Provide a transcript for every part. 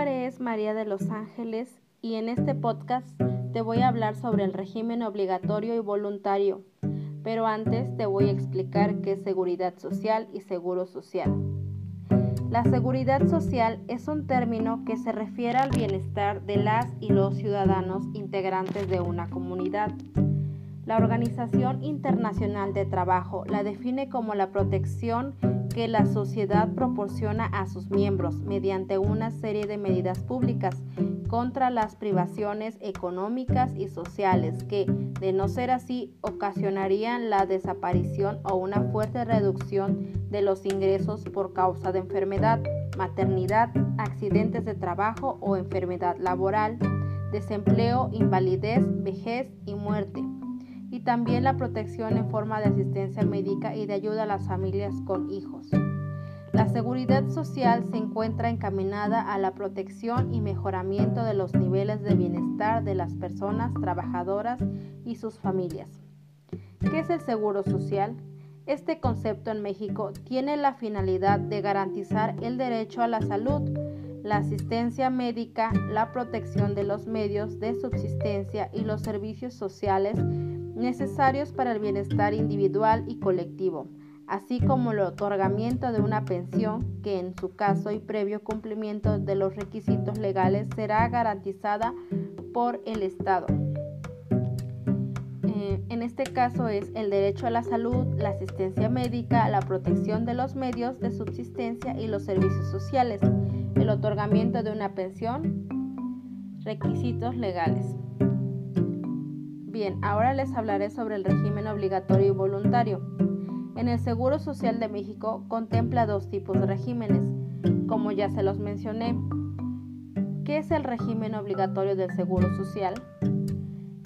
nombre es María de los Ángeles y en este podcast te voy a hablar sobre el régimen obligatorio y voluntario, pero antes te voy a explicar qué es seguridad social y seguro social. La seguridad social es un término que se refiere al bienestar de las y los ciudadanos integrantes de una comunidad. La Organización Internacional de Trabajo la define como la protección que la sociedad proporciona a sus miembros mediante una serie de medidas públicas contra las privaciones económicas y sociales que, de no ser así, ocasionarían la desaparición o una fuerte reducción de los ingresos por causa de enfermedad, maternidad, accidentes de trabajo o enfermedad laboral, desempleo, invalidez, vejez y muerte y también la protección en forma de asistencia médica y de ayuda a las familias con hijos. La seguridad social se encuentra encaminada a la protección y mejoramiento de los niveles de bienestar de las personas trabajadoras y sus familias. ¿Qué es el seguro social? Este concepto en México tiene la finalidad de garantizar el derecho a la salud, la asistencia médica, la protección de los medios de subsistencia y los servicios sociales necesarios para el bienestar individual y colectivo, así como el otorgamiento de una pensión que en su caso y previo cumplimiento de los requisitos legales será garantizada por el Estado. Eh, en este caso es el derecho a la salud, la asistencia médica, la protección de los medios de subsistencia y los servicios sociales, el otorgamiento de una pensión, requisitos legales. Bien, ahora les hablaré sobre el régimen obligatorio y voluntario. En el Seguro Social de México contempla dos tipos de regímenes, como ya se los mencioné. ¿Qué es el régimen obligatorio del Seguro Social?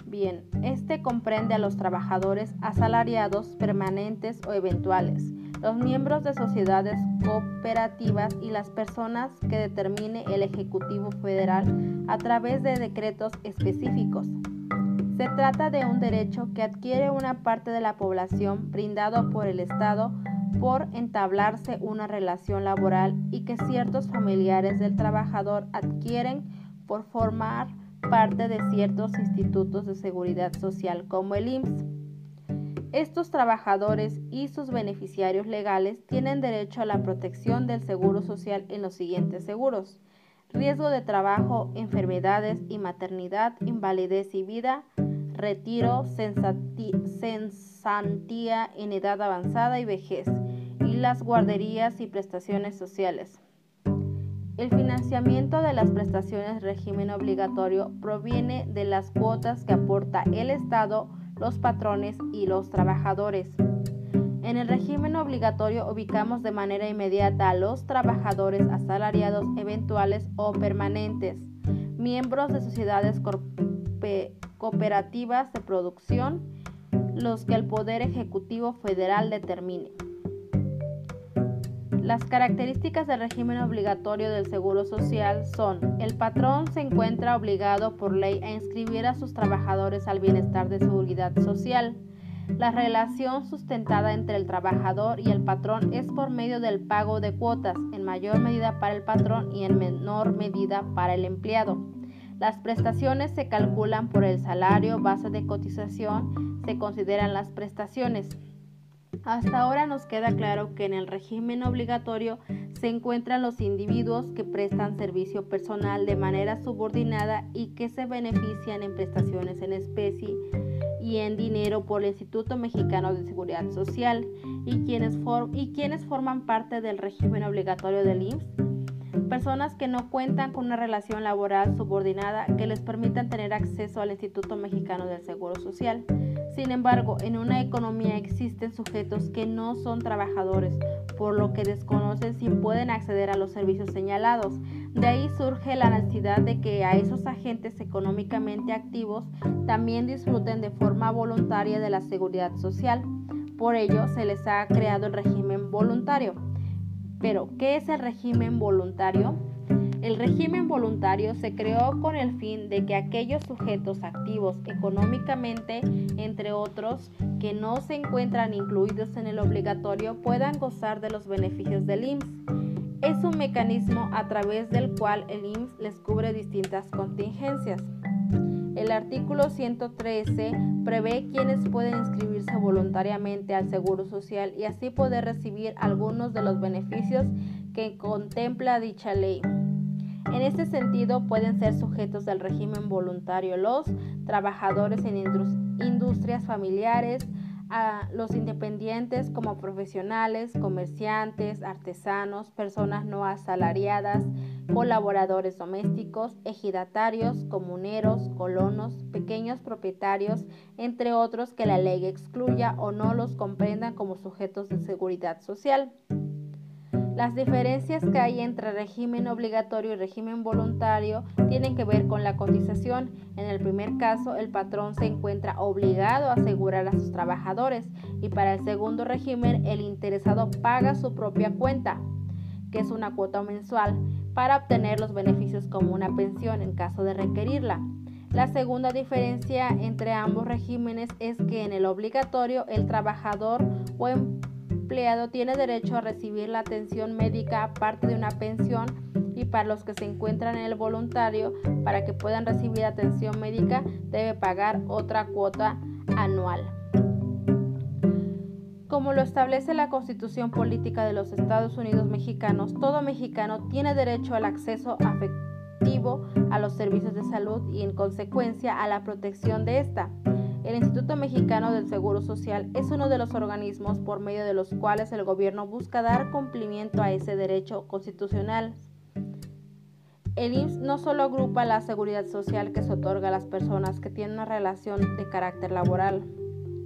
Bien, este comprende a los trabajadores asalariados permanentes o eventuales, los miembros de sociedades cooperativas y las personas que determine el Ejecutivo Federal a través de decretos específicos. Se trata de un derecho que adquiere una parte de la población brindado por el Estado por entablarse una relación laboral y que ciertos familiares del trabajador adquieren por formar parte de ciertos institutos de seguridad social como el IMSS. Estos trabajadores y sus beneficiarios legales tienen derecho a la protección del seguro social en los siguientes seguros. Riesgo de trabajo, enfermedades y maternidad, invalidez y vida, retiro, censantía en edad avanzada y vejez, y las guarderías y prestaciones sociales. El financiamiento de las prestaciones régimen obligatorio proviene de las cuotas que aporta el Estado, los patrones y los trabajadores. En el régimen obligatorio ubicamos de manera inmediata a los trabajadores asalariados eventuales o permanentes, miembros de sociedades corporativas cooperativas de producción, los que el Poder Ejecutivo Federal determine. Las características del régimen obligatorio del Seguro Social son, el patrón se encuentra obligado por ley a inscribir a sus trabajadores al bienestar de seguridad social. La relación sustentada entre el trabajador y el patrón es por medio del pago de cuotas, en mayor medida para el patrón y en menor medida para el empleado. Las prestaciones se calculan por el salario base de cotización, se consideran las prestaciones. Hasta ahora nos queda claro que en el régimen obligatorio se encuentran los individuos que prestan servicio personal de manera subordinada y que se benefician en prestaciones en especie y en dinero por el Instituto Mexicano de Seguridad Social y quienes, forman parte del régimen obligatorio del IMSS personas que no cuentan con una relación laboral subordinada que les permitan tener acceso al Instituto Mexicano del Seguro Social. Sin embargo, en una economía existen sujetos que no son trabajadores, por lo que desconocen si pueden acceder a los servicios señalados. De ahí surge la necesidad de que a esos agentes económicamente activos también disfruten de forma voluntaria de la seguridad social. Por ello, se les ha creado el régimen voluntario pero, ¿qué es el régimen voluntario? El régimen voluntario se creó con el fin de que aquellos sujetos activos económicamente, entre otros, que no se encuentran incluidos en el obligatorio, puedan gozar de los beneficios del IMSS. es un mecanismo a través del cual el IMSS les cubre distintas contingencias. El artículo 113 prevé quienes pueden inscribirse voluntariamente al Seguro Social y así poder recibir algunos de los beneficios que contempla dicha ley. En este sentido, pueden ser sujetos del régimen voluntario los trabajadores en industrias familiares, a los independientes como profesionales, comerciantes, artesanos, personas no asalariadas, colaboradores domésticos, ejidatarios, comuneros, colonos, pequeños propietarios, entre otros que la ley excluya o no los comprendan como sujetos de seguridad social. Las diferencias que hay entre régimen obligatorio y régimen voluntario tienen que ver con la cotización. En el primer caso, el patrón se encuentra obligado a asegurar a sus trabajadores y para el segundo régimen, el interesado paga su propia cuenta, que es una cuota mensual, para obtener los beneficios como una pensión en caso de requerirla. La segunda diferencia entre ambos regímenes es que en el obligatorio el trabajador o empleado empleado tiene derecho a recibir la atención médica aparte de una pensión y para los que se encuentran en el voluntario, para que puedan recibir atención médica, debe pagar otra cuota anual. Como lo establece la Constitución Política de los Estados Unidos Mexicanos, todo mexicano tiene derecho al acceso afectivo a los servicios de salud y en consecuencia a la protección de esta. El Instituto Mexicano del Seguro Social es uno de los organismos por medio de los cuales el gobierno busca dar cumplimiento a ese derecho constitucional. El IMSS no solo agrupa la seguridad social que se otorga a las personas que tienen una relación de carácter laboral,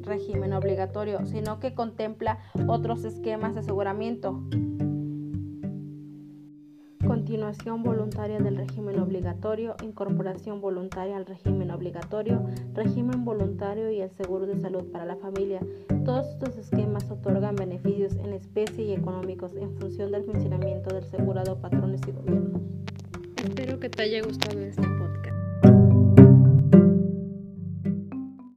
régimen obligatorio, sino que contempla otros esquemas de aseguramiento, continuación voluntaria del régimen obligatorio, incorporación voluntaria al régimen obligatorio, régimen voluntario y el seguro de salud para la familia. Todos estos esquemas otorgan beneficios en especie y económicos en función del funcionamiento del asegurado, patrones y gobiernos. Espero que te haya gustado podcast.